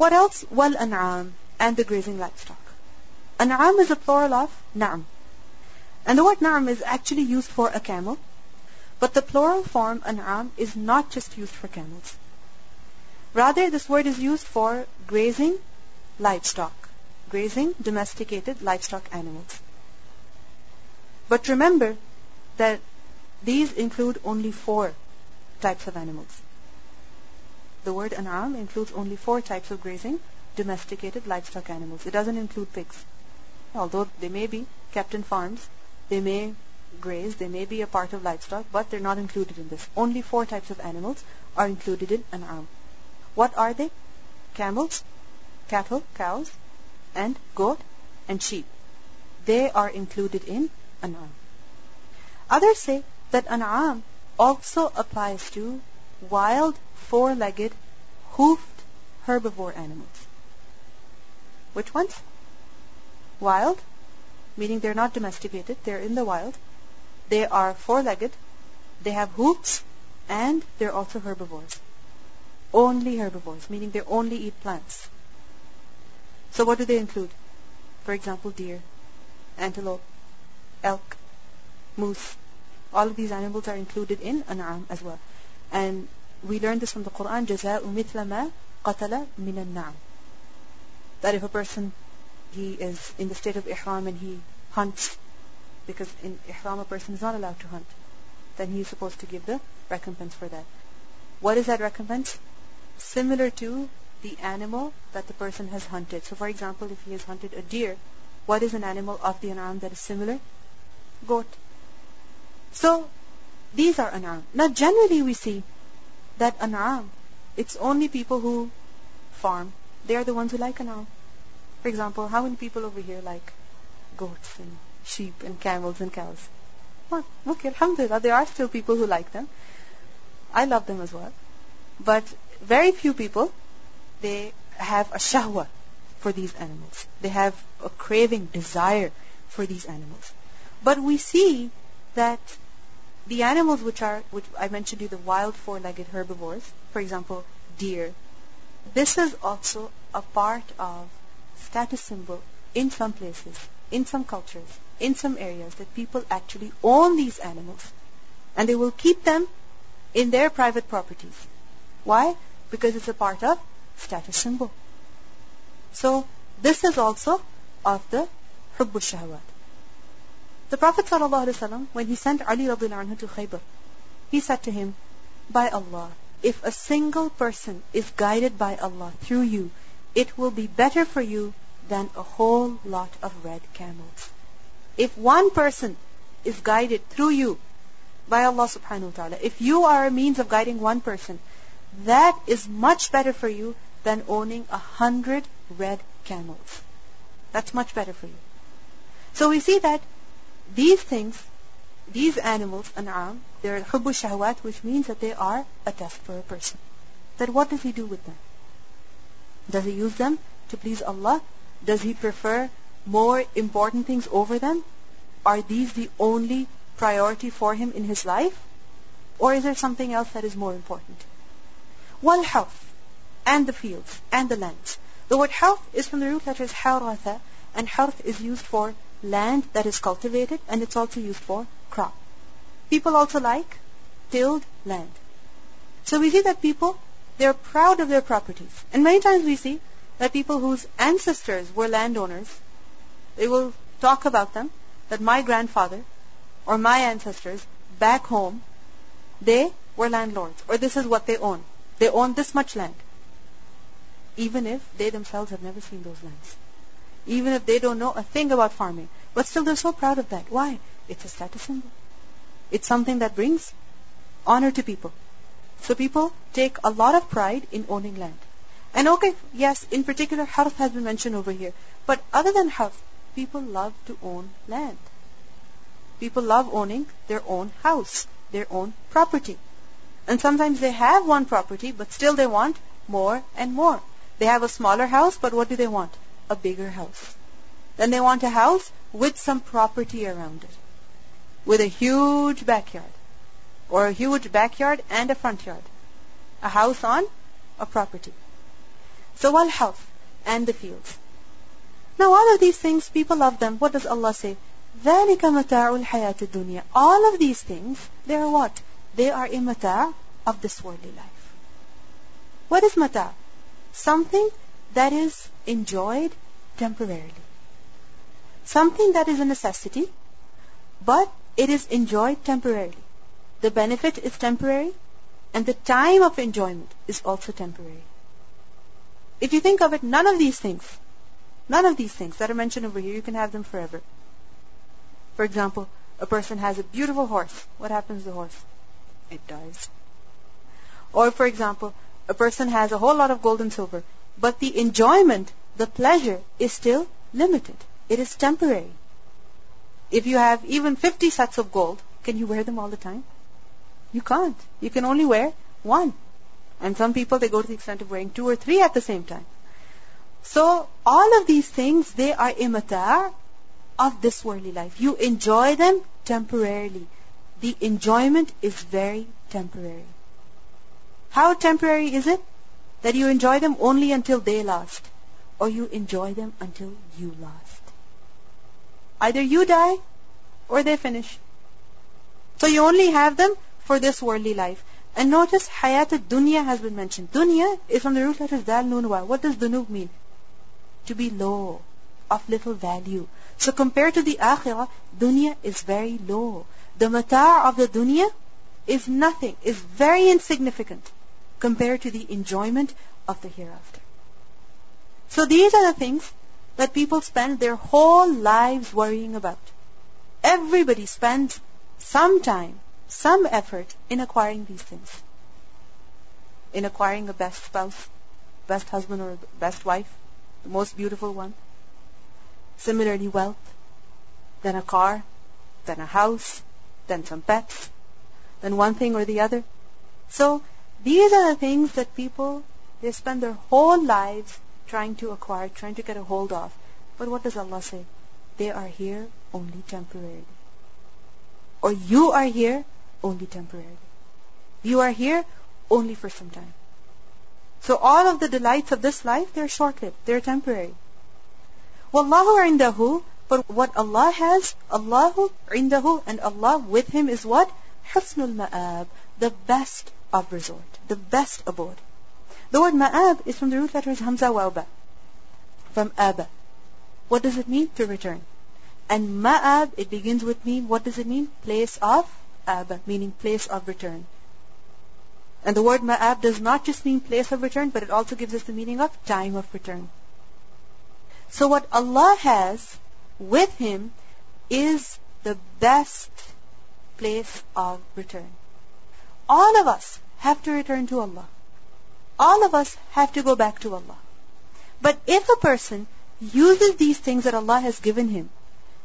What else? Wal an'am and the grazing livestock. An'am is a plural of na'am. And the word na'am is actually used for a camel, but the plural form an'am is not just used for camels. Rather, this word is used for grazing livestock, grazing domesticated livestock animals. But remember that these include only four types of animals. The word an'am includes only four types of grazing domesticated livestock animals. It doesn't include pigs. Although they may be kept in farms, they may graze, they may be a part of livestock, but they're not included in this. Only four types of animals are included in an'am. What are they? Camels, cattle, cows, and goat and sheep. They are included in an'am. Others say that an'am also applies to wild, four-legged, hoofed herbivore animals. Which ones? Wild, meaning they're not domesticated, they're in the wild. They are four-legged, they have hoofs, and they're also herbivores. Only herbivores, meaning they only eat plants. So what do they include? For example, deer, antelope, elk, moose. All of these animals are included in an'am as well. And we learned this from the Quran, جَزَاءُ مِثْلَ مَا قَتَلَ مِنَ النَّعَمِ That if a person, he is in the state of ihram and he hunts, because in ihram a person is not allowed to hunt, then he is supposed to give the recompense for that. What is that recompense? Similar to the animal that the person has hunted. So for example, if he has hunted a deer, what is an animal of the an'am that is similar? Goat. So these are an'am. Now generally we see that an'am, it's only people who farm. They are the ones who like an'am. For example, how many people over here like goats and sheep and camels and cows? Well, okay, alhamdulillah, there are still people who like them. I love them as well. But very few people they have a shahwa for these animals. They have a craving, desire for these animals. But we see that the animals which are, which I mentioned you, the wild four-legged herbivores, for example, deer, this is also a part of status symbol in some places, in some cultures, in some areas that people actually own these animals and they will keep them in their private properties. Why? Because it's a part of status symbol. So this is also of the hubbu. The Prophet ﷺ, when he sent Ali anhu to Khaybar, he said to him, By Allah, if a single person is guided by Allah through you, it will be better for you than a whole lot of red camels. If one person is guided through you by Allah subhanahu wa ta'ala, if you are a means of guiding one person, that is much better for you than owning a hundred red camels. That's much better for you. So we see that these things, these animals, an'am, they're hubbu shahwat, which means that they are a test for a person. That what does he do with them? Does he use them to please Allah? Does he prefer more important things over them? Are these the only priority for him in his life? Or is there something else that is more important? Wal harth and the fields and the lands. The word harth is from the root letters haratha, and harth is used for land that is cultivated, and it's also used for crop. People also like tilled land. So we see that people, they're proud of their properties. And many times we see that people whose ancestors were landowners, they will talk about them, that my grandfather or my ancestors back home, they were landlords, or this is what they own. They own this much land even if they themselves have never seen those lands. Even if they don't know a thing about farming. But still they're so proud of that. Why? It's a status symbol. It's something that brings honor to people. So people take a lot of pride in owning land. And okay, yes, in particular, harth has been mentioned over here. But other than harth, people love to own land. People love owning their own house, their own property. And sometimes they have one property, but still they want more and more. They have a smaller house, but what do they want? A bigger house. Then they want a house with some property around it, with a huge backyard, or a huge backyard and a front yard. A house on a property. So wal health and the fields. Now all of these things, people love them. What does Allah say? ذَلِكَ مَتَاعُ الْحَيَاةِ الدُّنْيَا All of these things, they are what? They are a mata' of this worldly life. What is mata'? Something that is enjoyed temporarily. Something that is a necessity, but it is enjoyed temporarily. The benefit is temporary, and the time of enjoyment is also temporary. If you think of it, none of these things, none of these things that are mentioned over here, you can have them forever. For example, a person has a beautiful horse. What happens to the horse? It dies. Or for example, a person has a whole lot of gold and silver, but the enjoyment, the pleasure is still limited. It is temporary. If you have even 50 sets of gold, can you wear them all the time? You can't. You can only wear one. And some people, they go to the extent of wearing two or three at the same time. So, all of these things, they are immatar of this worldly life. You enjoy them temporarily. The enjoyment is very temporary. How temporary is it? That you enjoy them only until they last. Or you enjoy them until you last. Either you die or they finish. So you only have them for this worldly life. And notice hayat dunya has been mentioned. Dunya is from the root letters dal nun. What does dunub mean? To be low, of little value. So compared to the akhirah, dunya is very low. The mata' of the dunya is nothing, is very insignificant compared to the enjoyment of the hereafter. So these are the things that people spend their whole lives worrying about. Everybody spends some time some effort in acquiring these things. In acquiring a best spouse, best husband or best wife, the most beautiful one. Similarly, wealth, then a car, then a house, then some pets, then one thing or the other. So these are the things that people, they spend their whole lives trying to acquire, trying to get a hold of. But what does Allah say? They are here only temporarily. Or you are here only temporarily. You are here only for some time. So all of the delights of this life, they're short-lived. They're temporary. Wallahu indahu, but what Allah has, Allahu indahu, and Allah with Him is what? Husnul ma'ab, the best of resort, the best abode. The word ma'ab is from the root letters hamza wa from aba. What does it mean? To return. And ma'ab, it begins with me. What does it mean? Place of ma'ab, meaning place of return. And the word ma'ab does not just mean place of return, but it also gives us the meaning of time of return. So what Allah has with Him is the best place of return All of us have to return to Allah. All of us have to go back to Allah. But if a person uses these things that Allah has given him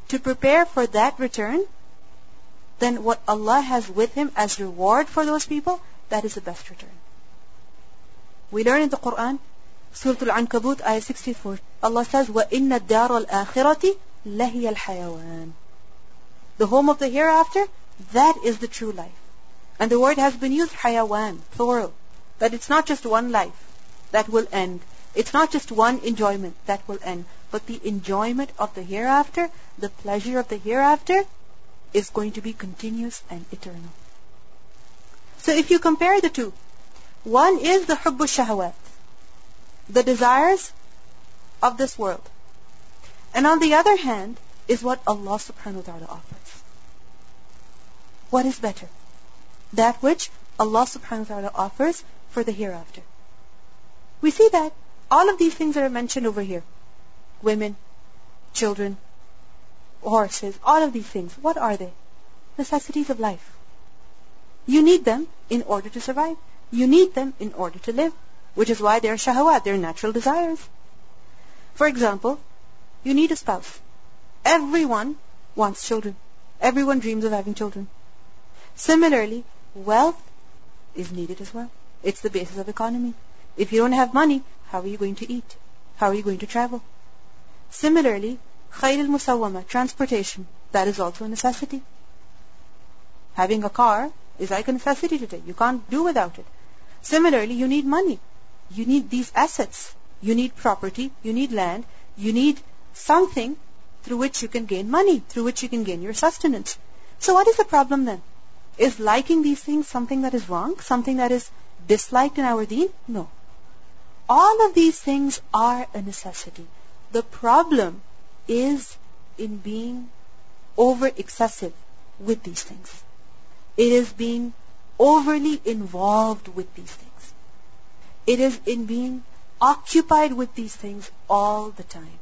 to prepare for that return, then what Allah has with Him as reward for those people, that is the best return. We learn in the Quran, Surah Al-Ankabut, ayah 64, Allah says, وَإِنَّ الدَّارَ الْآخِرَةِ لَهِيَ الْحَيَوَانِ The home of the hereafter, that is the true life. And the word has been used, hayawan, plural. That it's not just one life that will end. It's not just one enjoyment that will end. But the enjoyment of the hereafter, the pleasure of the hereafter, is going to be continuous and eternal. So if you compare the two, one is the hubbu shahawat, the desires of this world. And on the other hand is what Allah subhanahu wa ta'ala offers. What is better? That which Allah subhanahu wa ta'ala offers for the hereafter. We see that all of these things that are mentioned over here, women, children, horses, all of these things, what are they? Necessities of life. You need them in order to survive. You need them in order to live, which is why they're shahawat, they're natural desires. For example, you need a spouse. Everyone wants children. Everyone dreams of having children. Similarly, wealth is needed as well. It's the basis of economy. If you don't have money, how are you going to eat? How are you going to travel? Similarly, Khayl al-musawwama, transportation, that is also a necessity. Having a car is like a necessity today. You can't do without it. Similarly, you need money. You need these assets. You need property, you need land, you need something through which you can gain money, through which you can gain your sustenance. So what is the problem then? Is liking these things something that is wrong, something that is disliked in our deen? No. All of these things are a necessity. The problem is in being over excessive with these things. It is being overly involved with these things. It is in being occupied with these things all the time.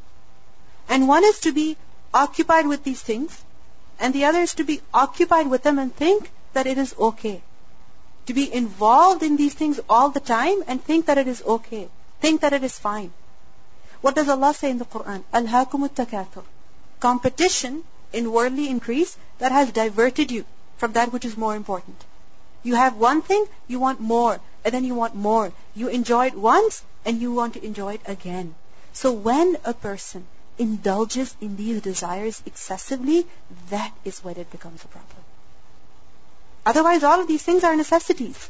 And one is to be occupied with these things, and the other is to be occupied with them and think that it is okay. To be involved in these things all the time and think that it is okay. Think that it is fine. What does Allah say in the Quran? Al-hakum takathur Competition in worldly increase that has diverted you from that which is more important. You have one thing, you want more, and then you want more. You enjoy it once, and you want to enjoy it again. So when a person indulges in these desires excessively, that is when it becomes a problem. Otherwise, all of these things are necessities.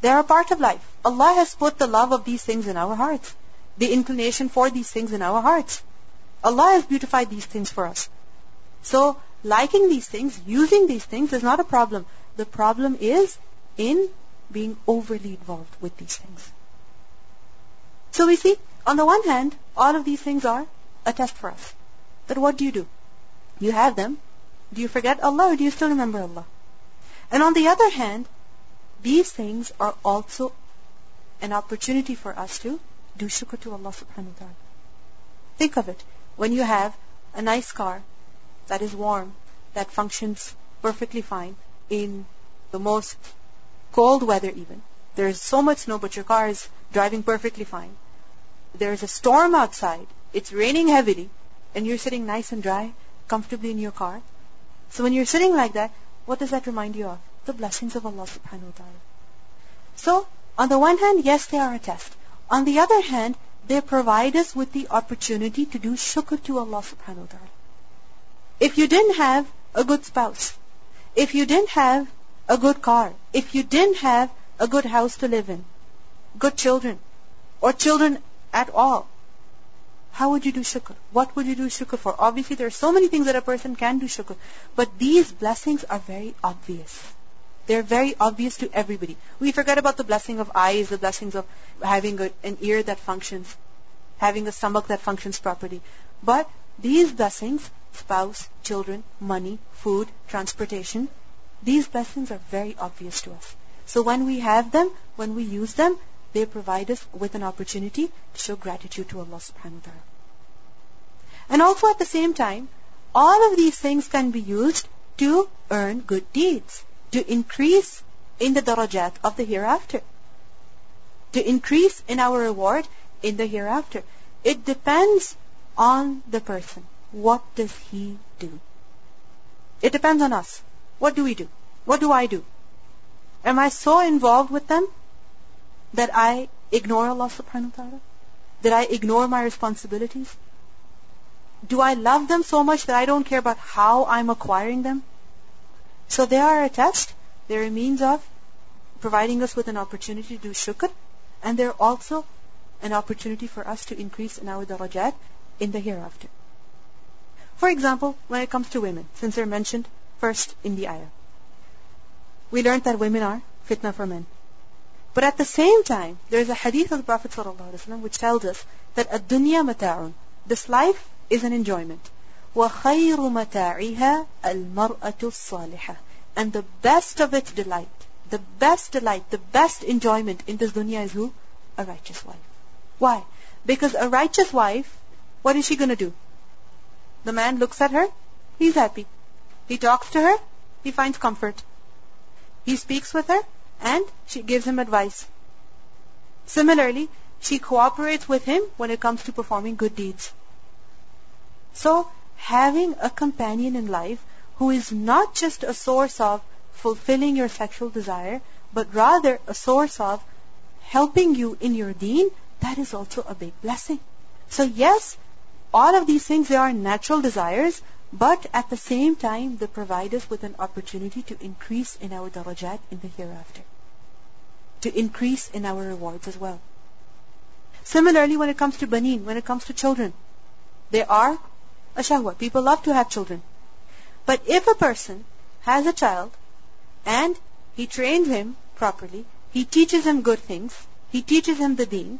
They are a part of life. Allah has put the love of these things in our hearts, the inclination for these things in our hearts. Allah has beautified these things for us. So, liking these things, using these things is not a problem. The problem is in being overly involved with these things. So we see, on the one hand, all of these things are a test for us. But what do you do? You have them. Do you forget Allah or do you still remember Allah? And on the other hand, these things are also an opportunity for us to do shukr to Allah subhanahu wa ta'ala. Think of it. When you have a nice car that is warm, that functions perfectly fine in the most cold weather even. There is so much snow, but your car is driving perfectly fine. There is a storm outside it's raining heavily, and you're sitting nice and dry, comfortably in your car. So when you're sitting like that, what does that remind you of? The blessings of Allah subhanahu wa ta'ala. So, on the one hand, yes, they are a test. On the other hand, they provide us with the opportunity to do shukr to Allah subhanahu wa ta'ala. If you didn't have a good spouse, if you didn't have a good car, if you didn't have a good house to live in, good children, or children at all, how would you do shukr? What would you do shukr for? Obviously, there are so many things that a person can do shukr, but these blessings are very obvious. They're very obvious to everybody. We forget about the blessing of eyes, the blessings of having a, an ear that functions, having a stomach that functions properly. But these blessings, spouse, children, money, food, transportation, these blessings are very obvious to us. So when we have them, when we use them, they provide us with an opportunity to show gratitude to Allah subhanahu wa ta'ala. And also at the same time, all of these things can be used to earn good deeds, to increase in the darajat of the hereafter, to increase in our reward in the hereafter. It depends on the person. What does he do? It depends on us. What do we do? What do I do? Am I so involved with them that I ignore Allah subhanahu wa ta'ala? That I ignore my responsibilities? Do I love them so much that I don't care about how I'm acquiring them? So they are a test. They're a means of providing us with an opportunity to do shukr. And they're also an opportunity for us to increase in our darajat in the hereafter. For example, when it comes to women, since they're mentioned first in the ayah, we learned that women are fitna for men. But at the same time, there is a hadith of the Prophet ﷺ which tells us that ad-dunya mata'un. This life is an enjoyment. وَخَيْرُ مَتَاعِهَا الْمَرْأَةُ الصَّالِحَةُ And the best of its delight, the best delight, the best enjoyment in this dunya is who? A righteous wife. Why? Because a righteous wife, what is she going to do? The man looks at her, he's happy. He talks to her, he finds comfort. He speaks with her, and she gives him advice. Similarly, she cooperates with him when it comes to performing good deeds. So, having a companion in life who is not just a source of fulfilling your sexual desire, but rather a source of helping you in your deen, that is also a big blessing. So yes, all of these things, they are natural desires, but at the same time, they provide us with an opportunity to increase in our darajat in the hereafter. To increase in our rewards as well. Similarly, when it comes to banin, when it comes to children, they are a shahwa. People love to have children. But if a person has a child and he trains him properly, he teaches him good things, he teaches him the deen,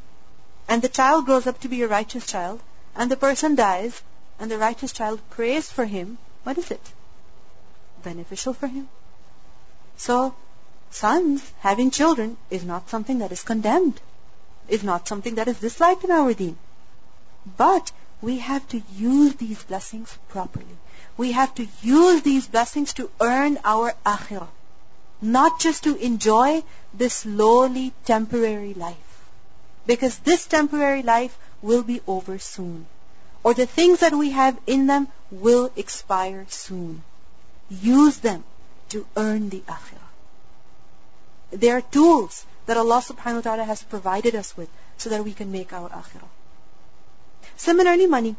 and the child grows up to be a righteous child, and the person dies, and the righteous child prays for him, what is it? Beneficial for him. So, sons having children is not something that is condemned, is not something that is disliked in our deen. But we have to use these blessings properly. We have to use these blessings to earn our akhirah. Not just to enjoy this lowly temporary life. Because this temporary life will be over soon. Or the things that we have in them will expire soon. Use them to earn the akhirah. They are tools that Allah subhanahu wa ta'ala has provided us with so that we can make our akhirah. Similarly, money.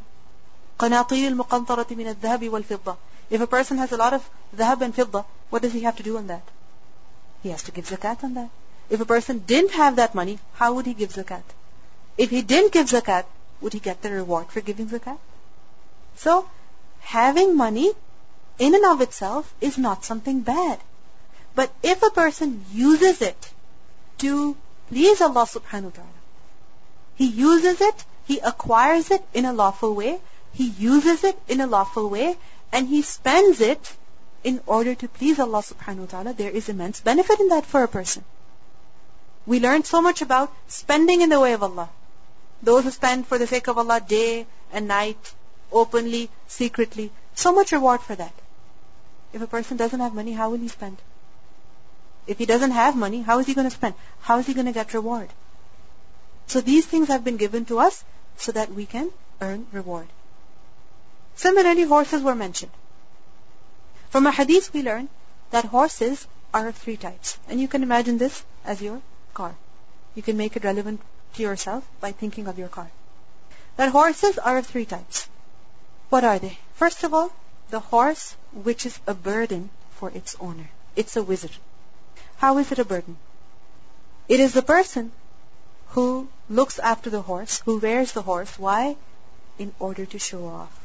قناطير المقنطرة من الذهب والفضة. If a person has a lot of dhahab and fidda, what does he have to do on that? He has to give zakat on that. If a person didn't have that money, how would he give zakat? If he didn't give zakat, would he get the reward for giving zakat? So, having money in and of itself is not something bad. But if a person uses it to please Allah subhanahu wa ta'ala, he uses it he acquires it in a lawful way, he uses it in a lawful way, and he spends it in order to please Allah subhanahu wa ta'ala. There is immense benefit in that for a person. We learned so much about spending in the way of Allah. Those who spend for the sake of Allah day and night, openly, secretly, so much reward for that. If a person doesn't have money, how will he spend? If he doesn't have money, how is he going to spend? How is he going to get reward? So these things have been given to us so that we can earn reward. Similarly, horses were mentioned. From a hadith we learn that horses are of three types. And you can imagine this as your car. You can make it relevant to yourself by thinking of your car. That horses are of three types. What are they? First of all, the horse which is a burden for its owner. It's a wizr. How is it a burden? It is the person who looks after the horse, who wears the horse. Why? In order to show off.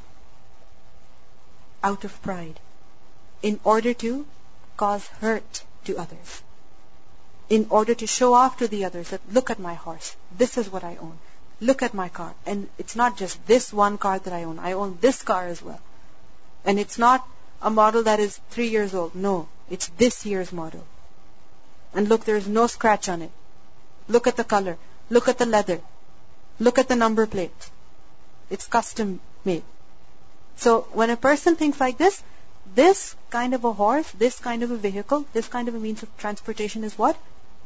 Out of pride. In order to cause hurt to others. In order to show off to the others that look at my horse. This is what I own. Look at my car. And it's not just this one car that I own. I own this car as well. And it's not a model that is three years old. No, it's this year's model. And look, there is no scratch on it. Look at the color. Look at the leather. Look at the number plate. It's custom made. So when a person thinks like this, this kind of a horse, this kind of a vehicle, this kind of a means of transportation is what?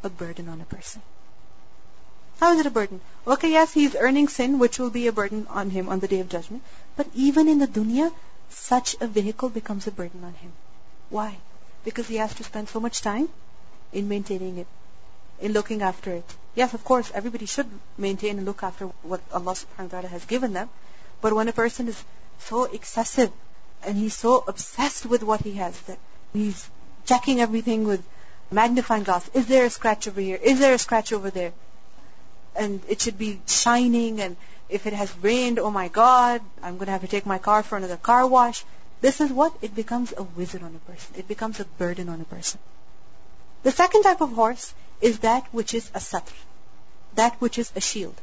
A burden on a person. How is it a burden? Okay, yes, he's earning sin, which will be a burden on him on the day of judgment. But even in the dunya, such a vehicle becomes a burden on him. Why? Because he has to spend so much time in maintaining it, in looking after it, Yes, of course, everybody should maintain and look after what Allah subhanahu wa ta'ala has given them. But when a person is so excessive and he's so obsessed with what he has that he's checking everything with magnifying glass. Is there a scratch over here? Is there a scratch over there? And it should be shining and if it has rained, oh my God, I'm going to have to take my car for another car wash. This is what? It becomes a wizr on a person. It becomes a burden on a person. The second type of horse is that which is a satr, that which is a shield.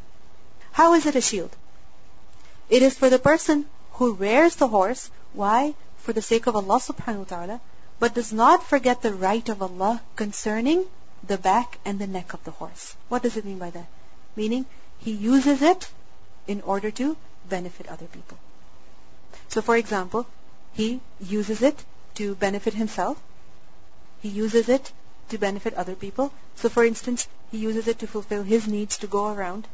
How is it a shield? It is for the person who rears the horse. Why? For the sake of Allah subhanahu wa ta'ala, but does not forget the right of Allah concerning the back and the neck of the horse. What does it mean by that? Meaning, he uses it in order to benefit other people. So, for example, he uses it to benefit himself. He uses it to benefit other people. So for instance, he uses it to fulfill his needs to go around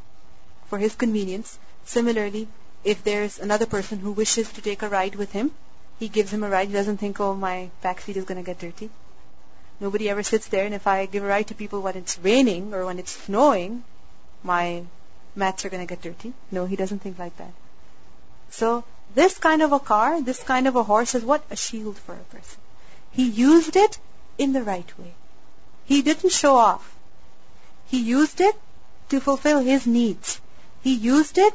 for his convenience. Similarly, if there's another person who wishes to take a ride with him, he gives him a ride. He doesn't think, oh, my back seat is going to get dirty. Nobody ever sits there, and if I give a ride to people when it's raining or when it's snowing, my mats are going to get dirty. No, he doesn't think like that. So this kind of a car, this kind of a horse is what? A shield for a person. He used it in the right way. He didn't show off. He used it to fulfill his needs. he used it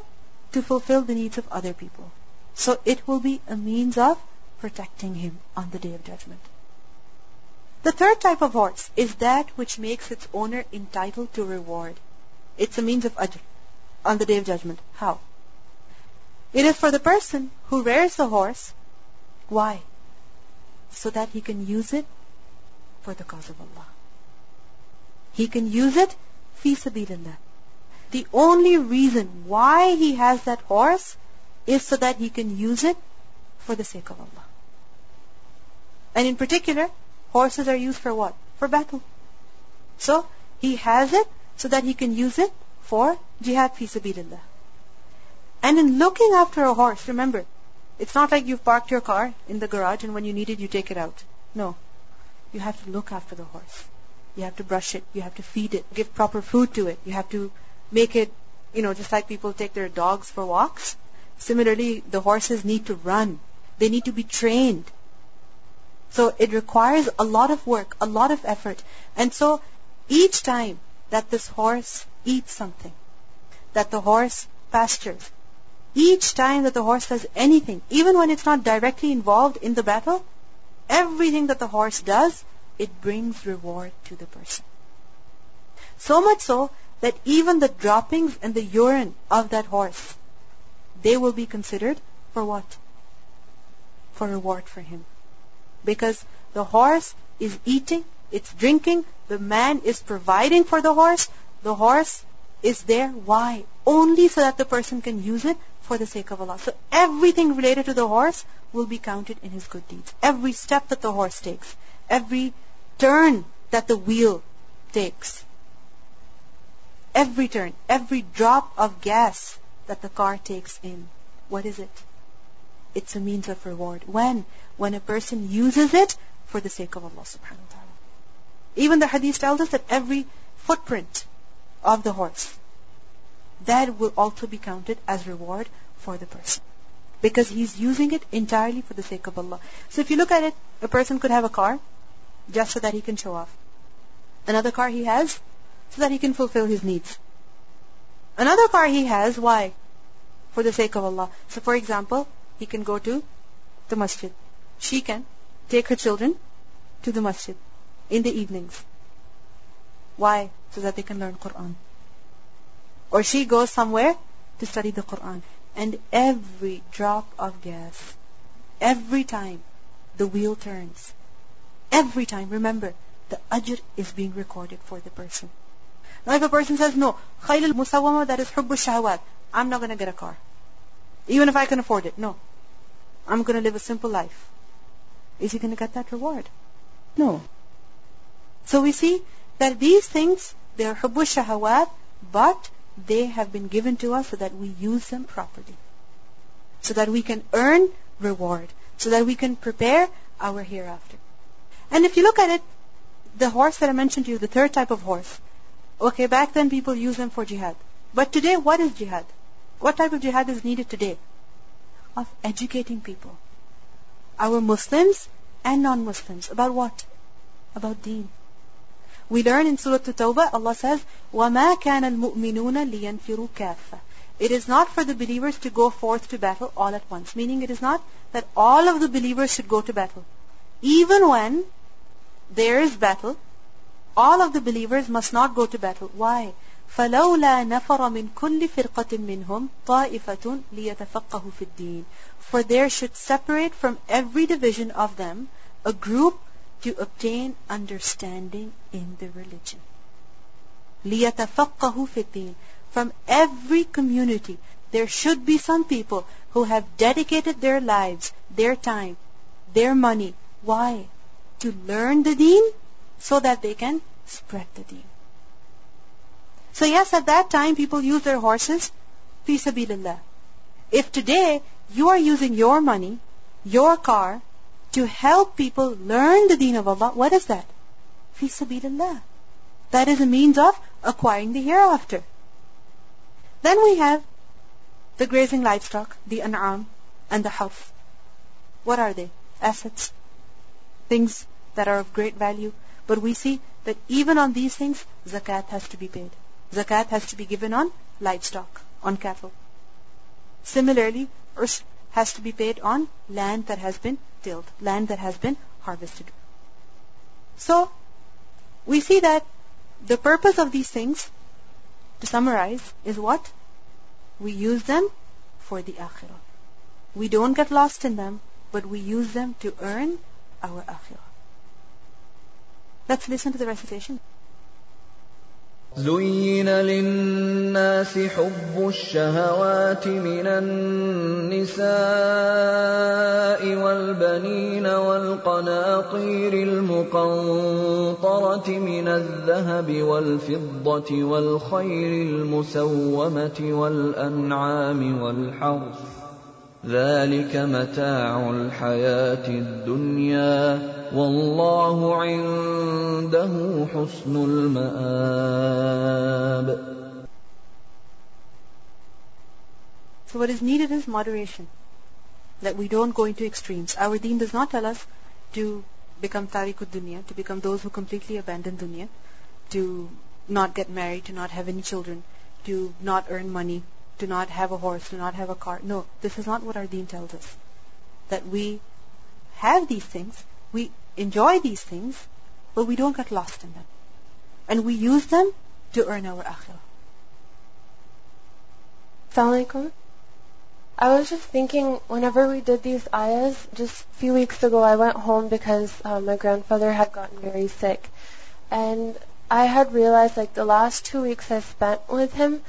to fulfill the needs of other people. So it will be a means of protecting him on the day of judgment. The third type of horse is that which makes its owner entitled to reward. It's a means of ajr on the day of judgment. How? It is for the person who rears the horse. Why? So that he can use it for the cause of Allah. He can use it fi sabilillah. The only reason why he has that horse is so that he can use it for the sake of Allah. And in particular, horses are used for what? For battle. So, he has it so that he can use it for jihad fi sabilillah. And in looking after a horse, remember, it's not like you've parked your car in the garage and when you need it, you take it out. No. You have to look after the horse. You have to brush it. You have to feed it. Give proper food to it. You have to make it, you know, just like people take their dogs for walks. Similarly, the horses need to run. They need to be trained. So it requires a lot of work, a lot of effort. And so each time that this horse eats something, that the horse pastures, each time that the horse does anything, even when it's not directly involved in the battle, everything that the horse does, it brings reward to the person. So much so that even the droppings and the urine of that horse, they will be considered for what? For reward for him. Because the horse is eating, it's drinking, the man is providing for the horse, the horse is there. Why? Only so that the person can use it for the sake of Allah. So everything related to the horse will be counted in his good deeds. Every step that the horse takes, every turn that the wheel takes, every turn, every drop of gas that the car takes in, what is it? It's a means of reward. When? When a person uses it for the sake of Allah subhanahu wa ta'ala. Even the hadith tells us that every footprint of the horse, that will also be counted as reward for the person. Because he's using it entirely for the sake of Allah. So if you look at it, a person could have a car just so that he can show off. Another car he has so that he can fulfill his needs. Another car he has, why? For the sake of Allah. So for example, he can go to the masjid. She can take her children to the masjid in the evenings. Why? So that they can learn Quran. Or she goes somewhere to study the Quran. And every drop of gas, every time the wheel turns, every time, remember, the ajr is being recorded for the person. Now if a person says, no, khayl al-musawwama, that is hubbu shahwat, I'm not going to get a car. Even if I can afford it, no. I'm going to live a simple life. Is he going to get that reward? No. So we see that these things, they are hubbu shahawat, but they have been given to us so that we use them properly. So that we can earn reward. So that we can prepare our hereafter. And if you look at it, the horse that I mentioned to you, the third type of horse, okay, back then people used them for jihad. But today, what is jihad? What type of jihad is needed today? Of educating people. Our Muslims and non-Muslims. About what? About deen. We learn in Surah At-Tawbah, Allah says, وَمَا كَانَ الْمُؤْمِنُونَ لِيَنْفِرُوا كَافَّةً It is not for the believers to go forth to battle all at once. Meaning it is not that all of the believers should go to battle. Even when there is battle, all of the believers must not go to battle. Why? فَلَوْلَا نَفَرَ مِنْ كُلِّ فِرْقَةٍ مِّنْهُمْ طَائِفَةٌ لِيَتَفَقَّهُ فِي الدِّينِ For there should separate from every division of them a group to obtain understanding in the religion. لِيَتَفَقَّهُ فِي الدِّينِ From every community, there should be some people who have dedicated their lives, their time, their money. Why? To learn the deen so that they can spread the deen. So yes, at that time people used their horses, fi sabilillah. If today you are using your money, your car, to help people learn the deen of Allah, what is that? Fi sabilillah. That is a means of acquiring the hereafter. Then we have the grazing livestock, the an'am, and the harth. What are they? Assets. Things that are of great value. But we see that even on these things, zakat has to be paid. Zakat has to be given on livestock, on cattle. Similarly, ushr has to be paid on land that has been tilled, land that has been harvested. So, we see that the purpose of these things, to summarize, is what? We use them for the akhirah. We don't get lost in them, but we use them to earn our akhirah. Let's listen to the recitation. زين للناس حب الشهوات من النساء والبنين والقناطير المقنطرة من الذهب والفضة والخيل المسومة والأنعام والحرث ذلك متاع الحياة الدنيا والله عنده حسن المآب So what is needed is moderation. That we don't go into extremes. Our deen does not tell us to become tariqud dunya, to become those who completely abandon dunya, to not get married, to not have any children, to not earn money, to not have a horse, do not have a car. No, this is not what our deen tells us. That we have these things, we enjoy these things, but we don't get lost in them. And we use them to earn our akhirah. Assalamualaikum. I was just thinking, whenever we did these ayahs, just a few weeks ago, I went home because uh, my grandfather had gotten very sick. And I had realized, like, the last two weeks I spent with him,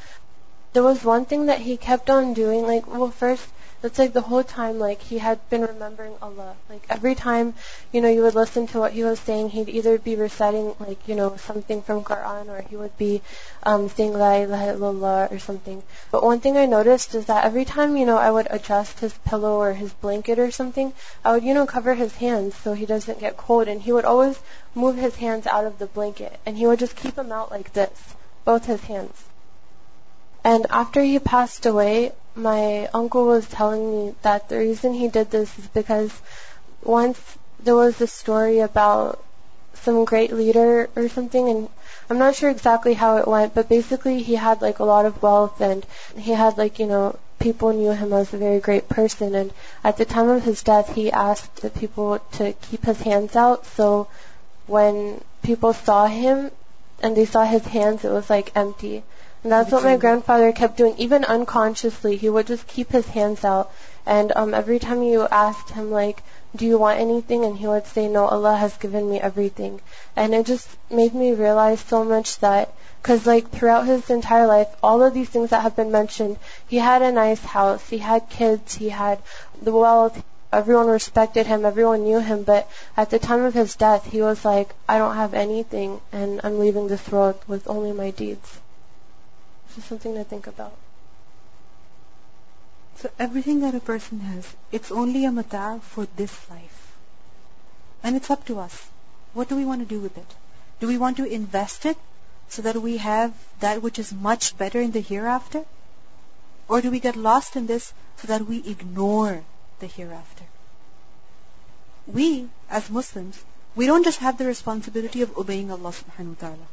there was one thing that he kept on doing. Like, well, first, it's like the whole time, like, he had been remembering Allah. Like, every time, you know, you would listen to what he was saying, he'd either be reciting, like, you know, something from Quran, or he would be um, saying La ilaha illallah or something. But one thing I noticed is that every time, you know, I would adjust his pillow or his blanket or something, I would, you know, cover his hands so he doesn't get cold. And he would always move his hands out of the blanket. And he would just keep them out like this, both his hands. And after he passed away, my uncle was telling me that the reason he did this is because once there was a story about some great leader or something and I'm not sure exactly how it went, but basically he had like a lot of wealth and he had like, you know, people knew him as a very great person. And at the time of his death he asked the people to keep his hands out. So when people saw him and they saw his hands it was like empty and that's what my grandfather kept doing, even unconsciously. He would just keep his hands out. And um, every time you asked him, like, do you want anything? And he would say, no, Allah has given me everything. And it just made me realize so much that, because like throughout his entire life, all of these things that have been mentioned, he had a nice house, he had kids, he had the wealth, everyone respected him, everyone knew him, but at the time of his death, he was like, I don't have anything, and I'm leaving this world with only my deeds. Just something to think about. So everything that a person has, it's only a mata' for this life. And it's up to us. What do we want to do with it? Do we want to invest it so that we have that which is much better in the hereafter? Or do we get lost in this so that we ignore the hereafter? We, as Muslims, we don't just have the responsibility of obeying Allah subhanahu wa ta'ala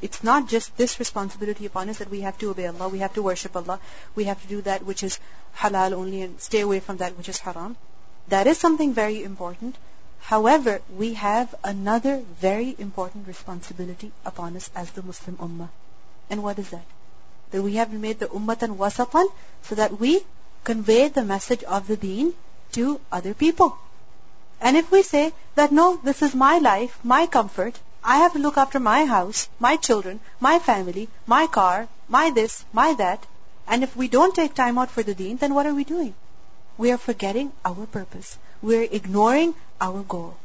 it's not just this responsibility upon us that we have to obey Allah, we have to worship Allah, we have to do that which is halal only and stay away from that which is haram. That is something very important. However, we have another very important responsibility upon us as the Muslim Ummah. And what is that? That we have made the Ummatan wasatan so that we convey the message of the deen to other people. And if we say that no, this is my life, my comfort, I have to look after my house, my children, my family, my car, my this, my that. And if we don't take time out for the deen, then what are we doing? We are forgetting our purpose. We are ignoring our goal.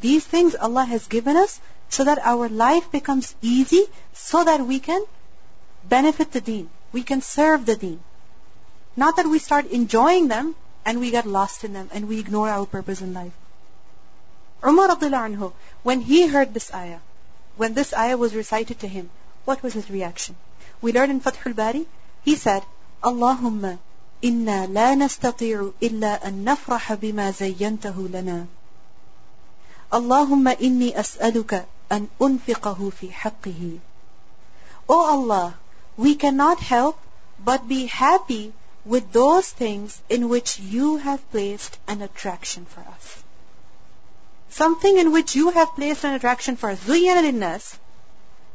These things Allah has given us so that our life becomes easy so that we can benefit the deen. We can serve the deen. Not that we start enjoying them and we get lost in them and we ignore our purpose in life. Umar anhu, when he heard this ayah, when this ayah was recited to him, what was his reaction? We learn in Fathul Bari, he said, Allahumma inna la nastati'u illa an nafraha bima zayyantahu lana. Allahumma inni as'aluka an unfiqahu fi haqqihi. O Allah, we cannot help but be happy with those things in which you have placed an attraction for us Something in which you have placed an attraction for us. زُيَّنَ لِلنَّاسِ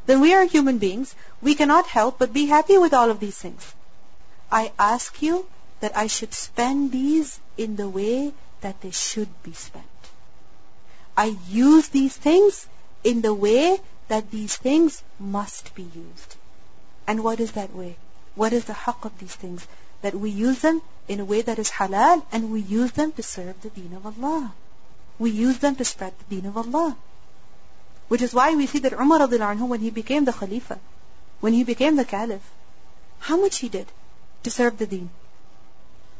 Then we are human beings. We cannot help but be happy with all of these things. I ask you that I should spend these in the way that they should be spent. I use these things in the way that these things must be used. And what is that way? What is the haqq of these things? That we use them in a way that is halal and we use them to serve the deen of Allah. We use them to spread the deen of Allah. Which is why we see that Umar anhu, when he became the Khalifa, when he became the Caliph, how much he did to serve the deen.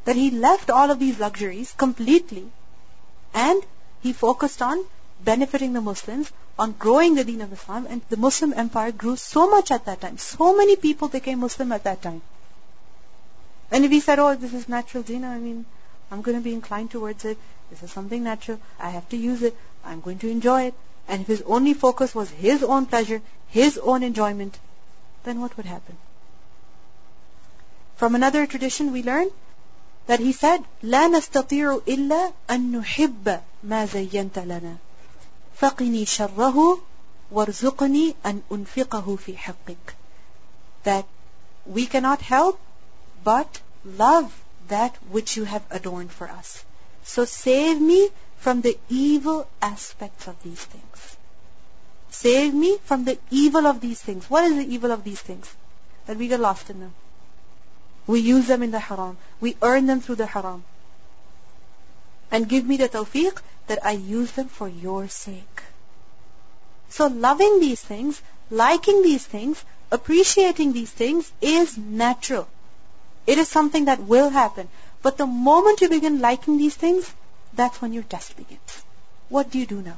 That he left all of these luxuries completely and he focused on benefiting the Muslims, on growing the deen of Islam, and the Muslim empire grew so much at that time. So many people became Muslim at that time. And if he said, oh, this is natural deen, I mean, I'm going to be inclined towards it. This is something natural. I have to use it. I'm going to enjoy it. And if his only focus was his own pleasure, his own enjoyment, then what would happen? From another tradition we learn that he said, لا نستطيع إلا أن نحب ما زينت لنا فقني شره وارزقني أن أنفقه في حقك that we cannot help but love that which you have adorned for us. So save me from the evil aspects of these things. Save me from the evil of these things. What is the evil of these things? That we get lost in them. We use them in the haram. We earn them through the haram. And give me the tawfiq that I use them for your sake. So loving these things, liking these things, appreciating these things is natural. It is something that will happen. But the moment you begin liking these things, that's when your test begins. What do you do now?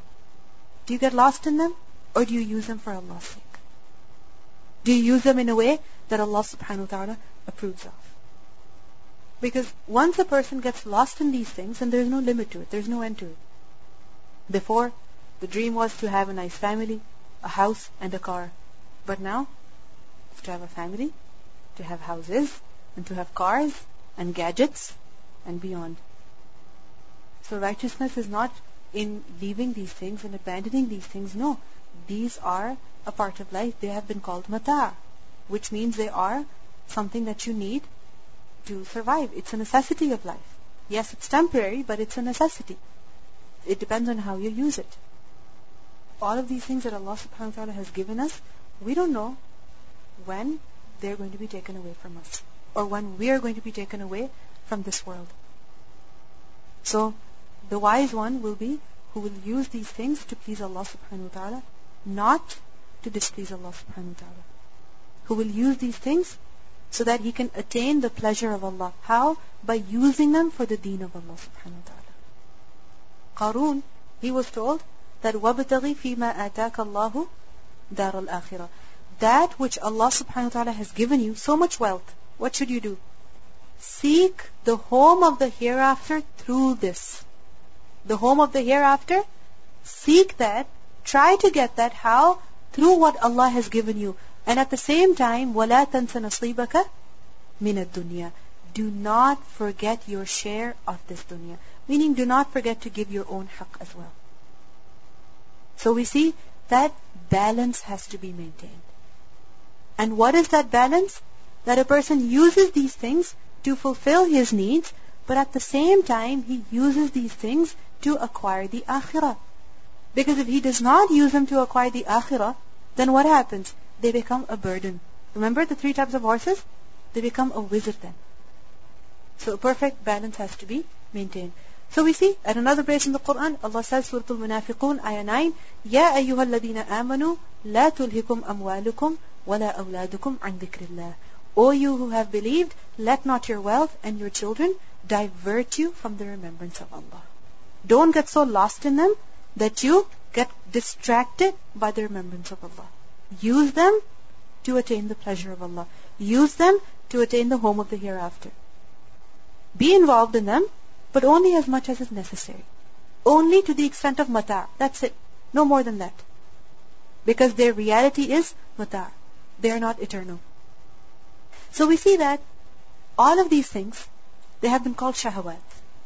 Do you get lost in them? Or do you use them for Allah's sake? Do you use them in a way that Allah subhanahu wa ta'ala approves of? Because once a person gets lost in these things, then there's no limit to it. There's no end to it. Before, the dream was to have a nice family, a house, and a car. But now, to have a family, to have houses, and to have cars, and gadgets, and beyond. So righteousness is not in leaving these things and abandoning these things. No. These are a part of life. They have been called mata, which means they are something that you need to survive. It's a necessity of life. Yes, it's temporary, but it's a necessity. It depends on how you use it. All of these things that Allah subhanahu wa ta'ala has given us, we don't know when they're going to be taken away from us or when we are going to be taken away from this world. So, the wise one will be who will use these things to please Allah subhanahu wa ta'ala, not to displease Allah subhanahu wa ta'ala. Who will use these things so that he can attain the pleasure of Allah. How? By using them for the deen of Allah subhanahu wa ta'ala. Qarun, he was told that وَبْتَغِي فِي مَا آتَاكَ اللَّهُ دَارَ الْآخِرَةِ That which Allah subhanahu wa ta'ala has given you, so much wealth, what should you do? Seek the home of the hereafter through this. The home of the hereafter, seek that, try to get that. How? Through what Allah has given you. And at the same time, وَلَا تَنْسَ نَصِيبَكَ مِنَ الدُّنْيَا Do not forget your share of this dunya. Meaning, do not forget to give your own haqq as well. So we see that balance has to be maintained. And what is that balance? that a person uses these things to fulfill his needs, but at the same time he uses these things to acquire the akhirah. Because if he does not use them to acquire the akhirah, then what happens? They become a burden. Remember the three types of horses? They become a wizr then. So a perfect balance has to be maintained. So we see at another place in the Quran, Allah says, Surah Al-Munafiqun, Ayah 9, يَا أَيُّهَا الَّذِينَ آمَنُوا لَا تُلْهِكُمْ أَمْوَالُكُمْ وَلَا أَوْلَادُكُمْ عَنْ ذِكْرِ اللَّهِ O you who have believed, let not your wealth and your children divert you from the remembrance of Allah. Don't get so lost in them that you get distracted by the remembrance of Allah. Use them to attain the pleasure of Allah. Use them to attain the home of the hereafter. Be involved in them, but only as much as is necessary. Only to the extent of mata. That's it. No more than that. Because their reality is mata. They are not eternal. So we see that all of these things, they have been called shahawat.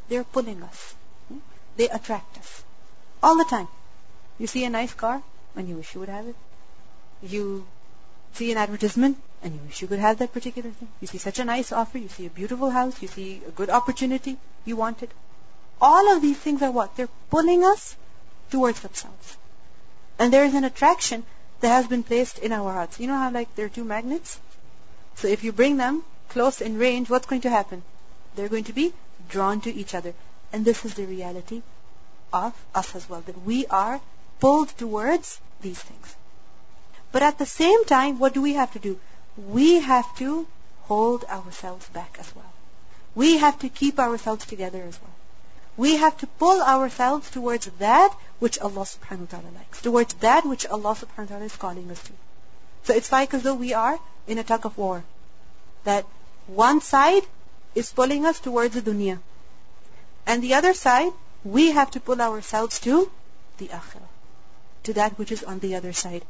They're pulling us. Hmm? They attract us. All the time. You see a nice car and you wish you would have it. You see an advertisement and you wish you could have that particular thing. You see such a nice offer, you see a beautiful house, you see a good opportunity, you want it. All of these things are what? They're pulling us towards themselves. And there is an attraction that has been placed in our hearts. You know how like there are two magnets? So if you bring them close in range, what's going to happen? They're going to be drawn to each other. And this is the reality of us as well, that we are pulled towards these things. But at the same time, what do we have to do? We have to hold ourselves back as well. We have to keep ourselves together as well. We have to pull ourselves towards that which Allah subhanahu wa ta'ala likes, towards that which Allah subhanahu wa ta'ala is calling us to. So it's like as though we are in a tug of war. That one side is pulling us towards the dunya. And the other side, we have to pull ourselves to the akhirah, to that which is on the other side.